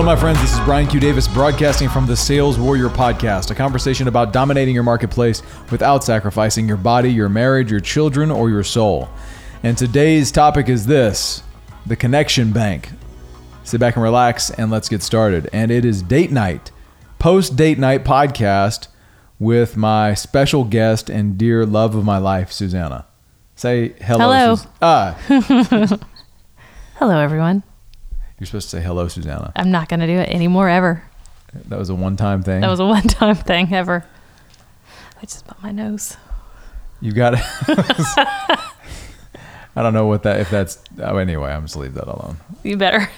Hello, my friends. This is Brian Q. Davis broadcasting from the Sales Warrior Podcast, a conversation about dominating your marketplace without sacrificing your body, your marriage, your children, or your soul. And today's topic is this the connection bank. Sit back and relax, and let's get started. And it is date night, post date night podcast with my special guest and dear love of my life, Susanna. Say hello. Hello. Sus- ah, Hello, everyone. You're supposed to say hello, Susanna. I'm not going to do it anymore ever. That was a one time thing. That was a one time thing ever. I just bumped my nose. You got it. I don't know what that if that's. Oh, anyway, I'm just leave that alone. You better.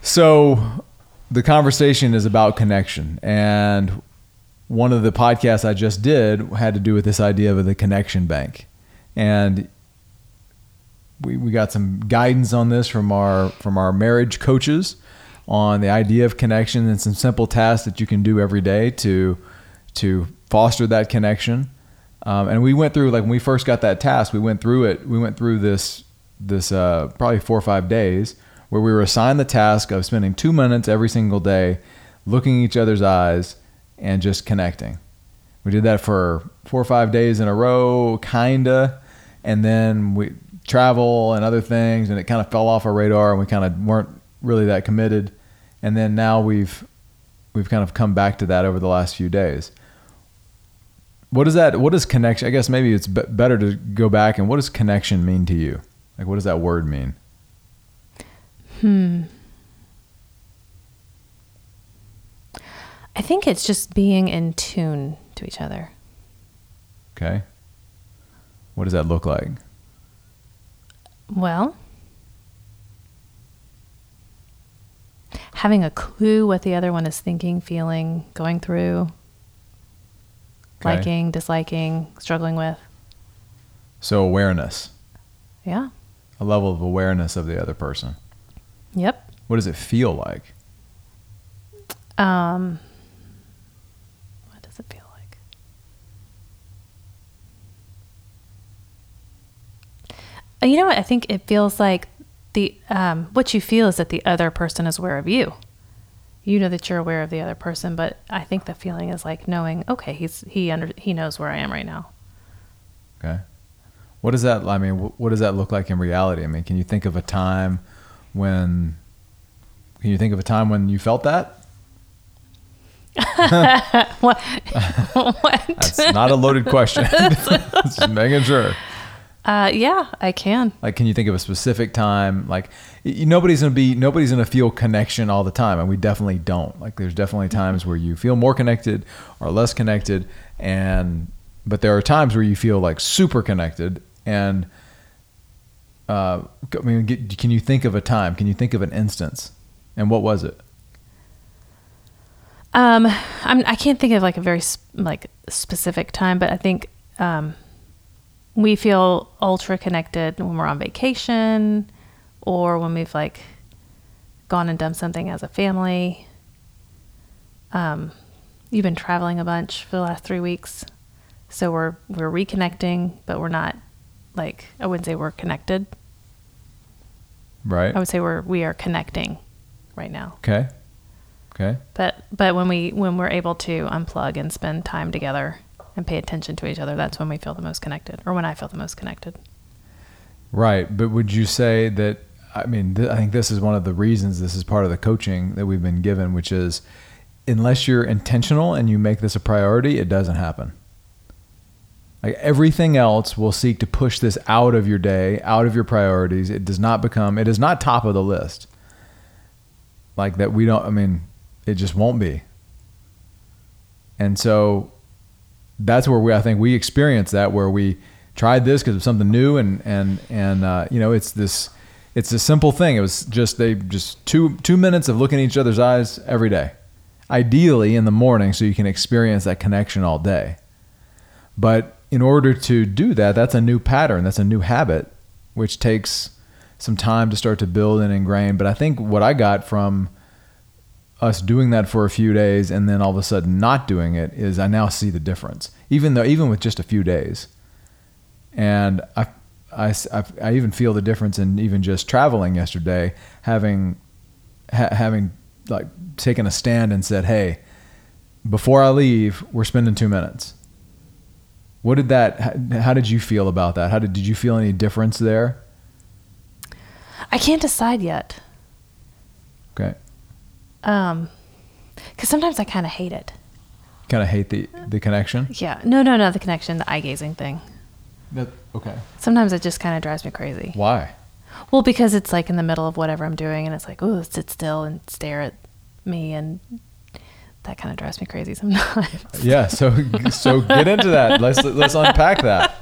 So, the conversation is about connection, and one of the podcasts I just did had to do with this idea of the connection bank, and we we got some guidance on this from our from our marriage coaches on the idea of connection and some simple tasks that you can do every day to to foster that connection. Um, and we went through like when we first got that task, we went through it. We went through this this uh, probably four or five days where we were assigned the task of spending two minutes every single day, looking each other's eyes and just connecting. We did that for four or five days in a row, kinda, and then we travel and other things, and it kind of fell off our radar, and we kind of weren't really that committed. And then now we've we've kind of come back to that over the last few days. What does that? What does connection? I guess maybe it's be- better to go back and what does connection mean to you? Like, what does that word mean? Hmm. I think it's just being in tune to each other. Okay. What does that look like? Well, having a clue what the other one is thinking, feeling, going through, Okay. liking, disliking, struggling with. So awareness, Yeah. a level of awareness of the other person. Yep. What does it feel like? Um, what does it feel like? Uh, You know what? I think it feels like the um, what you feel is that the other person is aware of you. You know that you're aware of the other person, but I think the feeling is like knowing, okay, he's he under he knows where I am right now. Okay. What does that? I mean, wh- what does that look like in reality? I mean, can you think of a time when? Can you think of a time when you felt that? what? what? That's not a loaded question. Just making sure. Uh, yeah, I can. Like, can you think of a specific time? Like, y- nobody's gonna be, nobody's gonna feel connection all the time, and we definitely don't. Like, there's definitely times where you feel more connected or less connected, and but there are times where you feel like super connected. And uh, I mean, get, can you think of a time? Can you think of an instance? And what was it? Um, I'm, I can't think of like a very s- like specific time, but I think um, we feel ultra connected when we're on vacation, or when we've like gone and done something as a family. Um, you've been traveling a bunch for the last three weeks, so we're we're reconnecting, but we're not like I wouldn't say we're connected. Right. I would say we're we are connecting right now. Okay. Okay. But but when we when we're able to unplug and spend time together and pay attention to each other, that's when we feel the most connected, or when I feel the most connected. Right, but would you say that? I mean, th- I think this is one of the reasons. This is part of the coaching that we've been given, which is unless you're intentional and you make this a priority, it doesn't happen. Like everything else will seek to push this out of your day, out of your priorities. It does not become. It is not top of the list. Like that, we don't. I mean, it just won't be. And so that's where we I think we experienced that where we tried this because was something new and and and uh, you know it's this it's a simple thing. It was just they just two two minutes of looking at each other's eyes every day, ideally in the morning, so you can experience that connection all day. But in order to do that, that's a new pattern. That's a new habit, which takes some time to start to build and ingrain. But I think what I got from us doing that for a few days and then all of a sudden not doing it is I now see the difference, even though even with just a few days. And I, I, I, I even feel the difference in even just traveling yesterday, having ha, having like taken a stand and said, "Hey, before I leave, we're spending two minutes." What did that? How, how did you feel about that? How did did you feel any difference there? I can't decide yet. Okay, Um, because sometimes I kind of hate it. kind of hate the the connection. Yeah. No, no, no. The connection, the eye gazing thing. That, okay, Sometimes it just kind of drives me crazy. why? Well, because it's like in the middle of whatever I'm doing, and it's like, oh, sit still and stare at me, and that kind of drives me crazy sometimes. Yeah, so so get into that. Let's let's unpack that.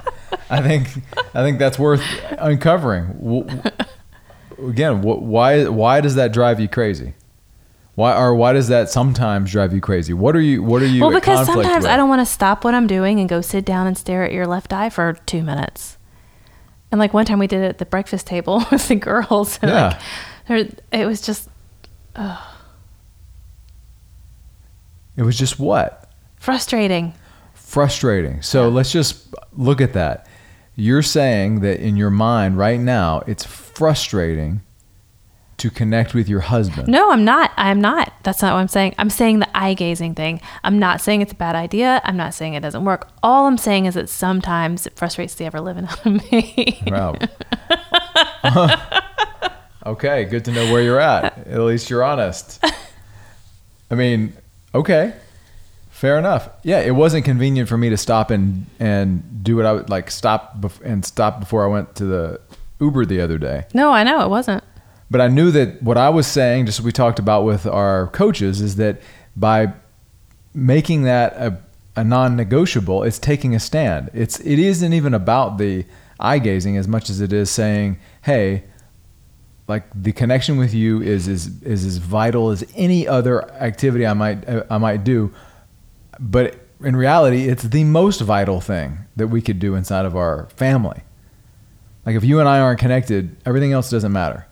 I think I think that's worth uncovering. Again, wh- why why does that drive you crazy? Why or why does that sometimes drive you crazy? What are you what are you? well, because sometimes with? I don't want to stop what I'm doing and go sit down and stare at your left eye for two minutes. And like one time we did it at the breakfast table with the girls, and Yeah. like, it was just It was just what frustrating. frustrating. So let's just look at that. You're saying that in your mind right now, it's frustrating to connect with your husband. No, I'm not. I'm not. That's not what I'm saying. I'm saying the eye gazing thing. I'm not saying it's a bad idea. I'm not saying it doesn't work. All I'm saying is that sometimes it frustrates the ever living out of me. Wow. okay, good to know where you're at. At least you're honest. I mean, okay. Fair enough. Yeah, it wasn't convenient for me to stop and and do what I would like stop bef- and stop before I went to the Uber the other day. no, I know it wasn't. But I knew that what I was saying, just we talked about with our coaches, is that by making that a, a non-negotiable, it's taking a stand. It's it isn't even about the eye gazing as much as it is saying, "Hey, like the connection with you is is is as vital as any other activity I might I might do." But in reality, it's the most vital thing that we could do inside of our family. Like if you and I aren't connected, everything else doesn't matter.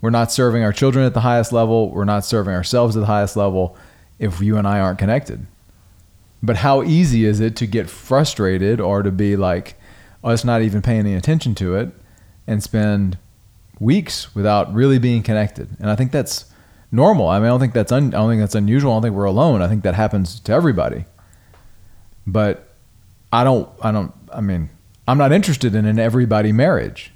We're not serving our children at the highest level. We're not serving ourselves at the highest level if you and I aren't connected. But how easy is it to get frustrated or to be like, us not even paying any attention to it and spend weeks without really being connected? And I think that's normal. I mean, I don't think that's un- I don't think that's unusual. I don't think we're alone. I think that happens to everybody. But I don't. I don't. I mean, I'm not interested in an everybody marriage.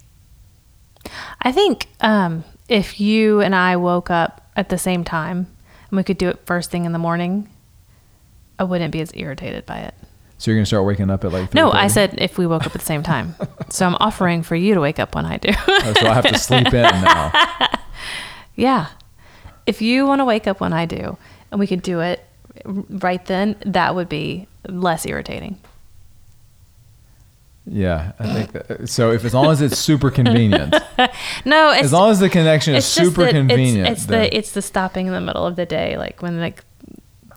I think um, if you and I woke up at the same time and we could do it first thing in the morning, I wouldn't be as irritated by it. So you're gonna start waking up at like No, I said if we woke up at the same time. so I'm offering for you to wake up when I do. Oh, so I have to sleep in now. yeah. If you want to wake up when I do and we could do it right then, that would be less irritating. Yeah, I think that, so. If as long as it's super convenient, No, it's as long as the connection is super convenient, It's, it's then- the it's the stopping in the middle of the day, like when like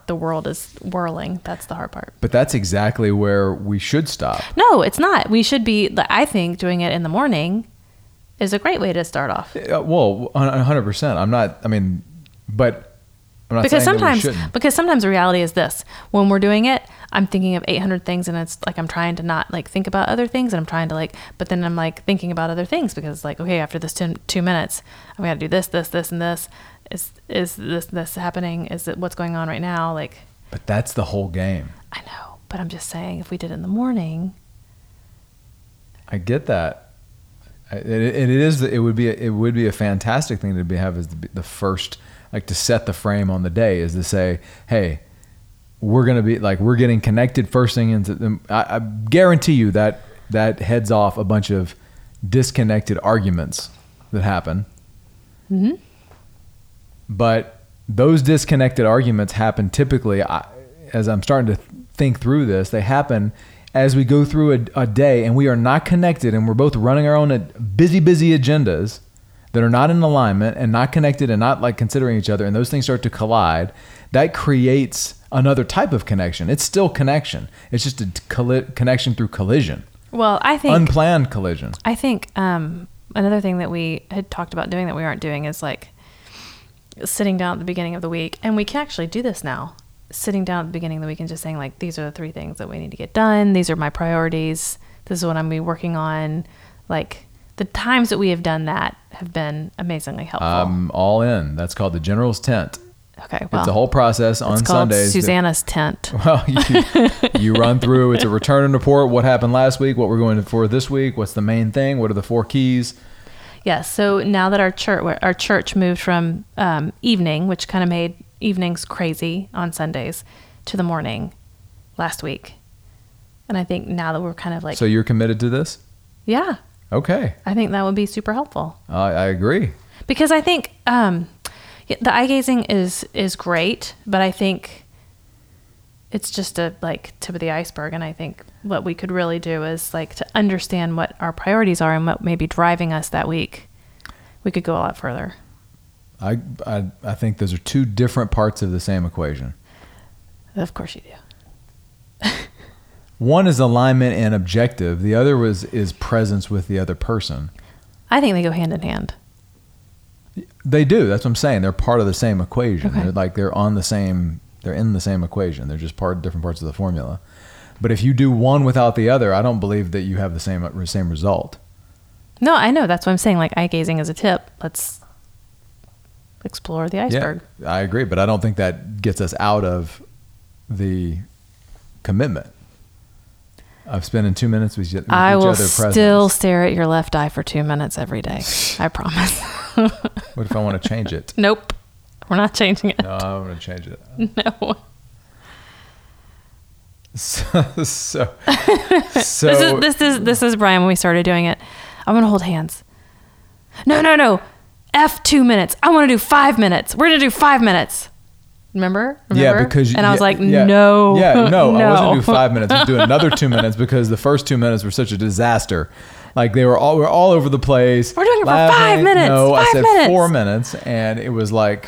the world is whirling. That's the hard part. but that's exactly where we should stop. No, it's not. We should be. I think doing it in the morning is a great way to start off. Uh, well, hundred percent. I'm not. I mean, but I'm not Because saying sometimes, because sometimes the reality is this: when we're doing it, I'm thinking of 800 things, and it's like I'm trying to not like think about other things, and I'm trying to like, but then I'm like thinking about other things because it's like, okay, after this two, two minutes, I'm gonna do this, this, this, and this. Is is this this happening? Is it what's going on right now? Like, But that's the whole game. I know, but I'm just saying, if we did it in the morning, I get that. It, it is. It would be. It would be a fantastic thing to be have as the, the first, like to set the frame on the day, is to say, hey, we're gonna be like we're getting connected first thing into. The, I, I guarantee you that that heads off a bunch of disconnected arguments that happen. Mhm. But those disconnected arguments happen typically. I, as I'm starting to think through this, they happen as we go through a, a day and we are not connected and we're both running our own busy, busy agendas that are not in alignment and not connected and not like considering each other. And those things start to collide. That creates another type of connection. It's still connection. It's just a colli- connection through collision, well, I think unplanned collision. I think um, another thing that we had talked about doing that we aren't doing is like sitting down at the beginning of the week, and we can actually do this now. Sitting down at the beginning of the week and just saying like, these are the three things that we need to get done. These are my priorities. This is what I'm gonna be working on. Like, the times that we have done that have been amazingly helpful. I'm all in. That's called the General's Tent. Okay, well, it's a whole process on it's called Sundays. that- Susanna's tent. Well, you, you run through. It's a return and report. What happened last week? What we're going for this week? What's the main thing? What are the four keys? Yes. So now that our church our church moved from um, evening, which kind of made evenings crazy on Sundays, to the morning last week, and I think now that we're kind of like, So you're committed to this? yeah, Okay, I think that would be super helpful I, I agree. because I think um, yeah, the eye gazing is is great, but I think it's just a like tip of the iceberg, and I think what we could really do is like to understand what our priorities are and what may be driving us that week. We could go a lot further. I, I I think those are two different parts of the same equation. Of course you do. One is alignment and objective. The other was is presence with the other person. I think they go hand in hand. They do. That's what I'm saying. They're part of the same equation. Okay. They're like they're on the same. They're in the same equation. They're just part different parts of the formula. But if you do one without the other, I don't believe that you have the same same result. No, I know. That's what I'm saying. Like eye gazing is a tip. Let's explore the iceberg. Yeah, I agree, but I don't think that gets us out of the commitment of spending two minutes with, with I each will other still stare at your left eye for two minutes every day. I promise. What if I want to change it? nope. We're not changing it. No, I'm going to change it. No. So, so, so This is this is this is Brian when we started doing it. I'm gonna hold hands. No, no, no. F two minutes. I want to do five minutes. We're gonna do five minutes. Remember? yeah, because you- and I was yeah, like, yeah, no, yeah, no, I wasn't gonna do five minutes. I'd do another two minutes because the first two minutes were such a disaster. Like they were all we were all over the place. We're doing it for five minutes, No, I said minutes. four minutes, and it was like.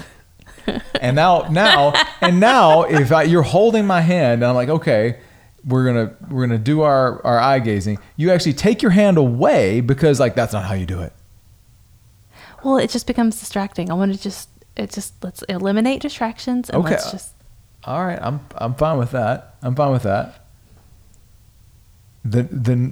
And now, now, and now, if I, you're holding my hand, and I'm like, okay, we're gonna we're gonna do our our eye gazing. You actually take your hand away because like that's not how you do it. Well, it just becomes distracting. I want to just it just let's eliminate distractions and Okay. let's just All right, I'm I'm fine with that. I'm fine with that. The the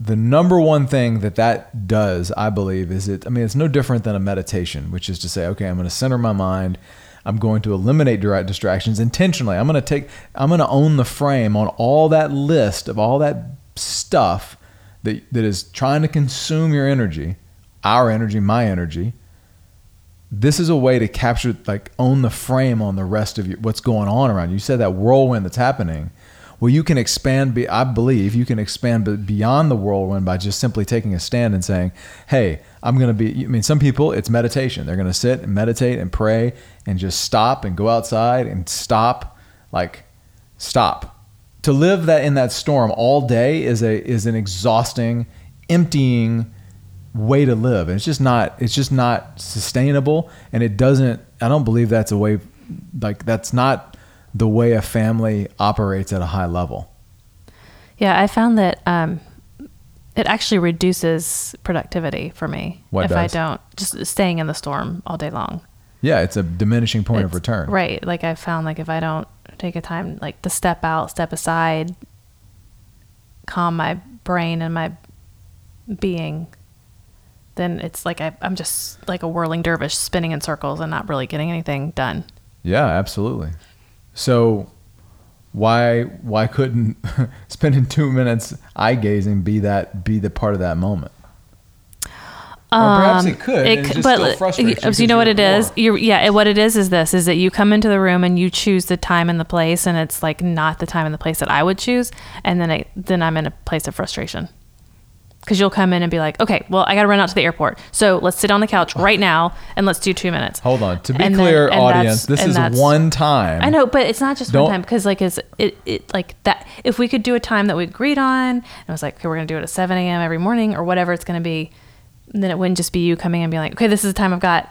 the number one thing that that does, I believe, is it. I mean, it's no different than a meditation, which is to say, okay, I'm going to center my mind. I'm going to eliminate direct distractions intentionally. I'm going to take. I'm going to own the frame on all that list of all that stuff that that is trying to consume your energy, our energy, my energy this is a way to capture like own the frame on the rest of your, what's going on around you. You said that whirlwind that's happening. Well, you can expand. Be, I believe you can expand beyond the whirlwind by just simply taking a stand and saying, "Hey, I'm going to be." I mean, some people it's meditation. They're going to sit and meditate and pray and just stop and go outside and stop, like stop. To live that in that storm all day is a is an exhausting, emptying way to live and it's just not it's just not sustainable and it doesn't i don't believe that's a way like that's not the way a family operates at a high level Yeah, I found that um, it actually reduces productivity for me What if I don't just staying in the storm all day long. yeah it's a diminishing point of return Right. Like I found like if I don't take a time like to step out, step aside, calm my brain and my being, then it's like I, I'm just like a whirling dervish spinning in circles and not really getting anything done. yeah absolutely so why why couldn't spending two minutes eye gazing be that be the part of that moment or perhaps it could and it's c- just still Um, you, you what it is? You're, yeah, it- what it is is this: is that you come into the room and you choose the time and the place, and it's like not the time and the place that I would choose, and then I, then I'm in a place of frustration because you'll come in and be like, okay, well, I got to run out to the airport, so let's sit on the couch right now and let's do two minutes. hold on to be And clear and audience this is one time I know, but it's not just Don't- one time because like is it it like that if we could do a time that we agreed on and it was like okay we're gonna do it at seven a.m. every morning or whatever it's gonna be, then it wouldn't just be you coming and being like okay this is the time I've got,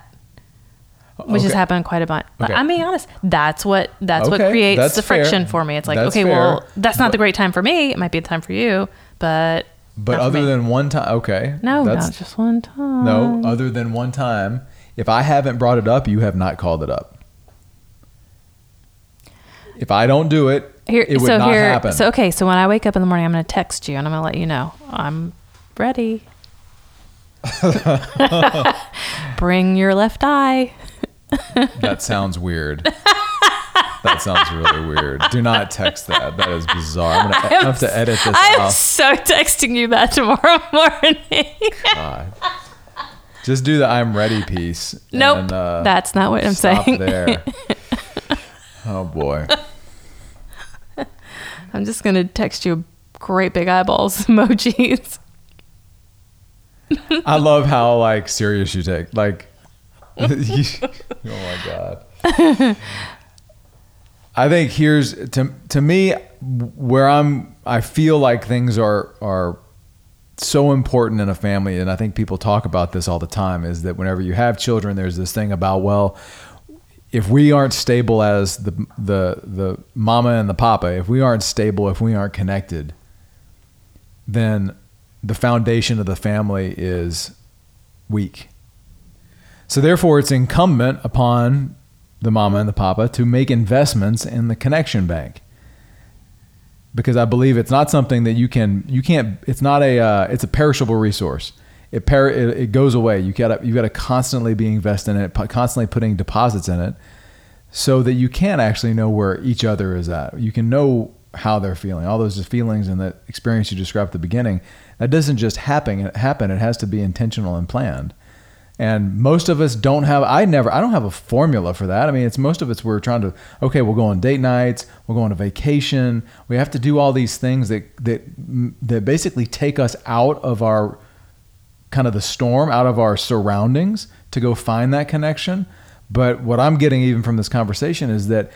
which has happened quite a bunch. Okay. I'm being honest. That's what that's what creates that's the friction fair. for me. It's like That's okay well that's not But- the great time for me. It might be the time for you, but but not other than one time okay no, that's not just one time. No, other than one time. If I haven't brought it up, you have not called it up. If I don't do it, Here, it would so not here, happen. so okay. So when I wake up in the morning, I'm going to text you and I'm going to let you know I'm ready. Bring your left eye. That sounds weird. That sounds really weird. Do not text that. That is bizarre. I'm gonna I have to edit this I'm out. so texting you that tomorrow morning. God. Just do the "I'm ready" piece. nope. and, uh, that's not what I'm saying. there. Oh boy. I'm just going to text you great big eyeballs emojis. I love how like serious you take. Like, you- oh my god. I think here's to to me where I'm. I feel like things are are so important in a family, and I think people talk about this all the time. Is that whenever you have children, there's this thing about well, if we aren't stable as the the the mama and the papa, if we aren't stable, if we aren't connected, then the foundation of the family is weak. So therefore, it's incumbent upon the mama and the papa to make investments in the connection bank. Because I believe it's not something that you can you can't it's not a uh, it's a perishable resource. It, per, it it goes away. You got you got to constantly be investing in it, constantly putting deposits in it, so that you can actually know where each other is at. You can know how they're feeling. All those feelings and the experience you described at the beginning, that doesn't just happen. It happen. It has to be intentional and planned. And most of us don't have. I never. I don't have a formula for that. I mean, it's most of us we're trying to. Okay, we'll go on date nights. We'll go on a vacation. We have to do all these things that that that basically take us out of our kind of the storm, out of our surroundings to go find that connection. But what I'm getting even from this conversation is that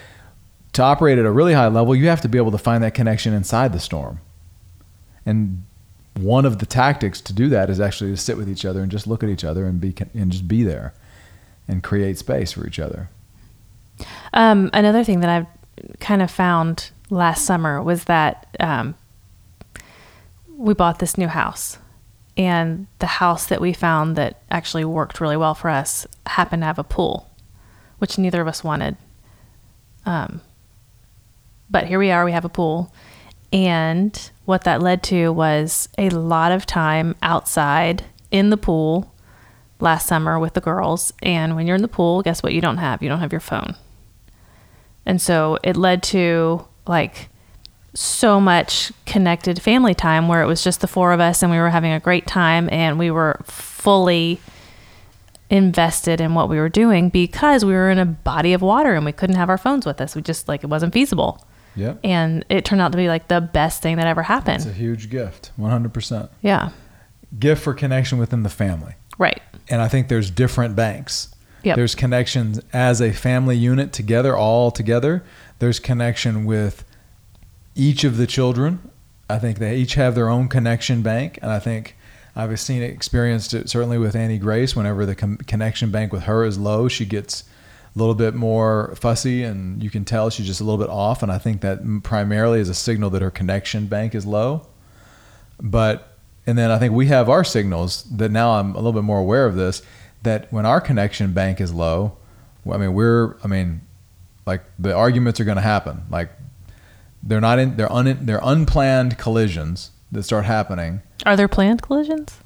to operate at a really high level, you have to be able to find that connection inside the storm. And one of the tactics to do that is actually to sit with each other and just look at each other and be and just be there and create space for each other. Um, another thing that I've kind of found last summer was that um, we bought this new house, and the house that we found that actually worked really well for us happened to have a pool, which neither of us wanted. Um, but here we are, we have a pool. And what that led to was a lot of time outside in the pool last summer with the girls. And when you're in the pool, guess what? You don't have? You don't have your phone. And so it led to like so much connected family time where it was just the four of us and we were having a great time and we were fully invested in what we were doing because we were in a body of water and we couldn't have our phones with us. We just like it wasn't feasible. Yep. And it turned out to be like the best thing that ever happened. It's a huge gift, 100%. Yeah. Gift for connection within the family. Right. And I think there's different banks. Yep. There's connections as a family unit together, all together. There's connection with each of the children. I think they each have their own connection bank, and I think I've seen it, experienced it certainly with Annie Grace. Whenever the com- connection bank with her is low, she gets a little bit more fussy, and you can tell she's just a little bit off. And I think that primarily is a signal that her connection bank is low. But and then I think we have our signals that now I'm a little bit more aware of this that when our connection bank is low, I mean we're I mean like the arguments are going to happen. Like they're not in they're un, they're unplanned collisions that start happening. Are there planned collisions?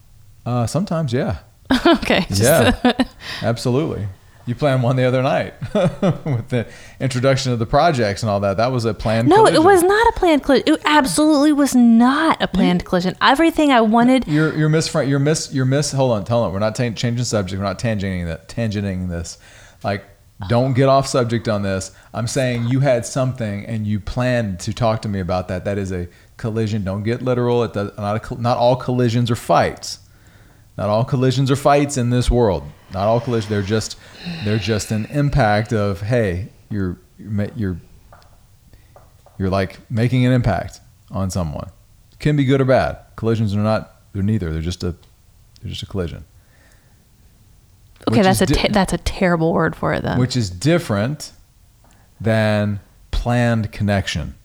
Uh, sometimes, yeah, okay. yeah, absolutely. You planned one the other night with the introduction of the projects and all that. That was a planned. Collision. No, it was not a planned collision. It absolutely was not a planned collision. Everything I wanted. You're you're miss you're miss you're miss. Hold on, tell on. We're not ta- changing subject. We're not tangenting that tangenting this. Like, don't get off subject on this. I'm saying you had something and you planned to talk to me about that. That is a collision. Don't get literal. It does not a, not all collisions are fights. Not all collisions are fights in this world. Not all collisions. They're just they're just an impact of hey, you're you're you're like making an impact on someone. Can be good or bad. Collisions are not. They're neither. They're just a they're just a collision. Okay, which that's a di- te- that's a terrible word for it then. which is different than planned connection.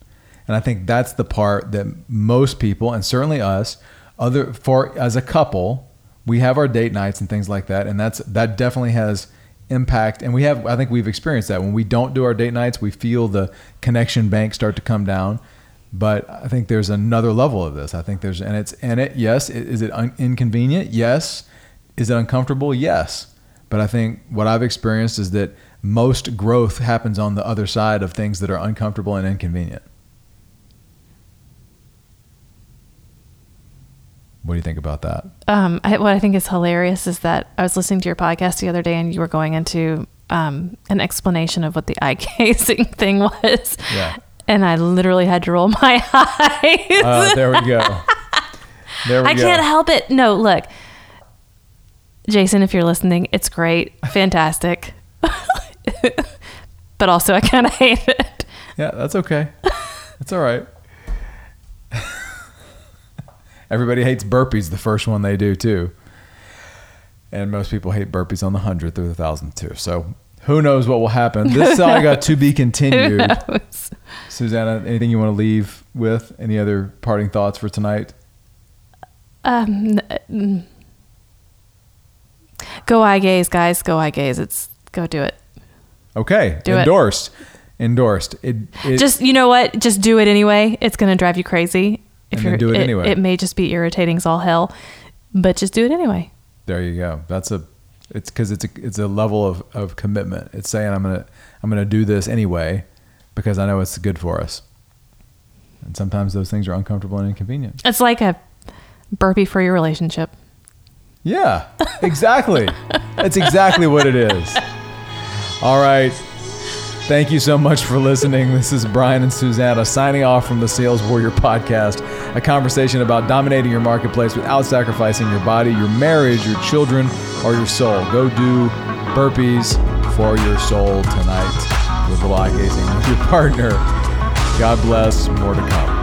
And I think that's the part that most people, and certainly us, other for as a couple, we have our date nights and things like that, and that's that definitely has impact. And we have, I think we've experienced that when we don't do our date nights, we feel the connection bank start to come down. But I think there's another level of this. I think there's, and it's, and it, yes, is it un- inconvenient? Yes. Is it uncomfortable? Yes. But I think what I've experienced is that most growth happens on the other side of things that are uncomfortable and inconvenient. What do you think about that? Um, I, what I think is hilarious is that I was listening to your podcast the other day, and you were going into um, an explanation of what the eye gazing thing was. Yeah. And I literally had to roll my eyes. Uh, there we go. There we I go. can't help it. No, look, Jason, if you're listening, it's great, fantastic, but also I kind of hate it. Yeah, that's okay. That's all right. Everybody hates burpees, the first one they do too. And most people hate burpees on the hundredth or the thousandth too. So who knows what will happen? This saga got to be continued. Susanna, anything you want to leave with? Any other parting thoughts for tonight? Um, go eye gaze, guys. Go eye gaze. It's go do it. Okay, Do it. endorsed. Endorsed. It, it, just you know what? Just do it anyway. It's gonna drive you crazy. If And then do it anyway. It may just be irritating as all hell, but just do it anyway. There you go. That's a. It's because it's a it's a level of, of commitment. It's saying I'm gonna I'm gonna do this anyway because I know it's good for us. And sometimes those things are uncomfortable and inconvenient. It's like a burpee for your relationship. Yeah, exactly. That's exactly what it is. All right. Thank you so much for listening. This is Brian and Susanna signing off from the Sales Warrior podcast, a conversation about dominating your marketplace without sacrificing your body, your marriage, your children, or your soul. Go do burpees for your soul tonight with little eye gazing with your partner. God bless. More to come.